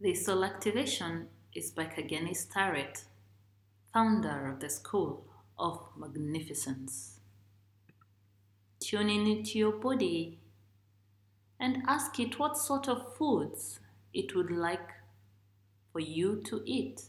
The soul activation is by Kageni Starrett, founder of the School of Magnificence. Tune in into your body and ask it what sort of foods it would like for you to eat.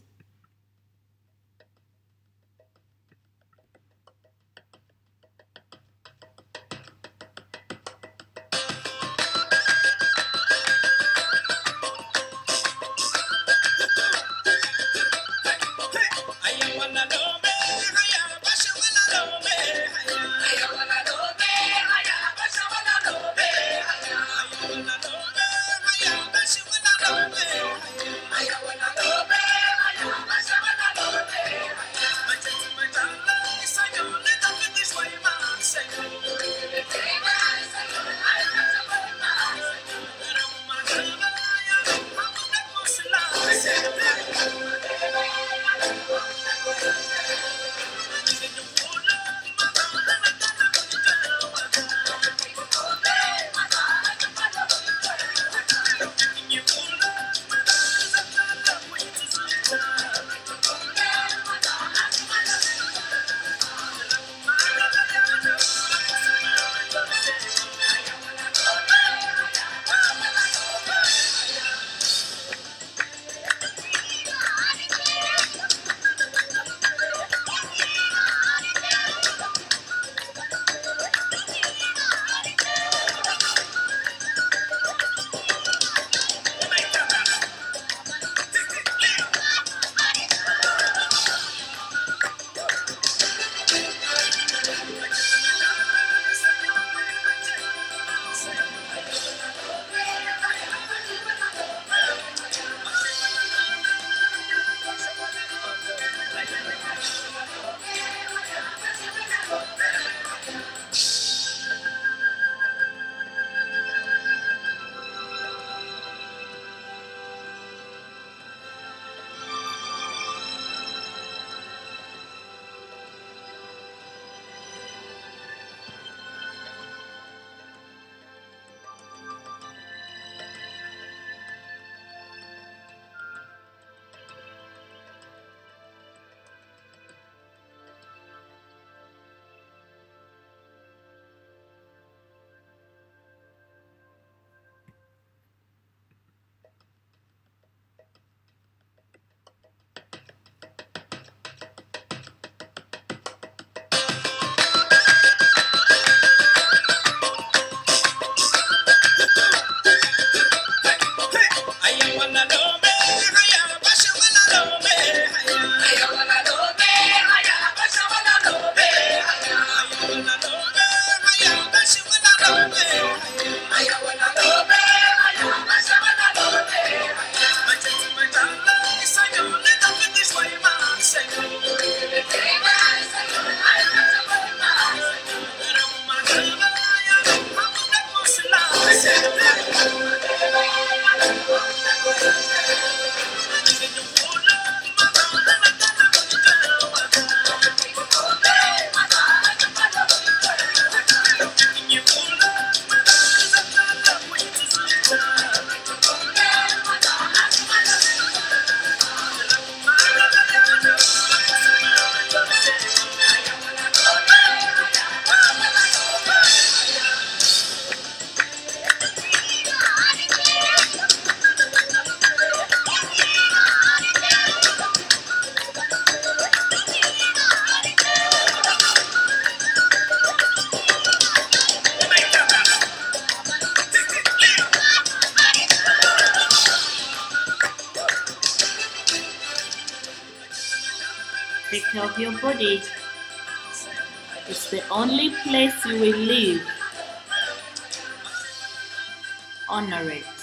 Take care of your body. It's the only place you will live. Honor it.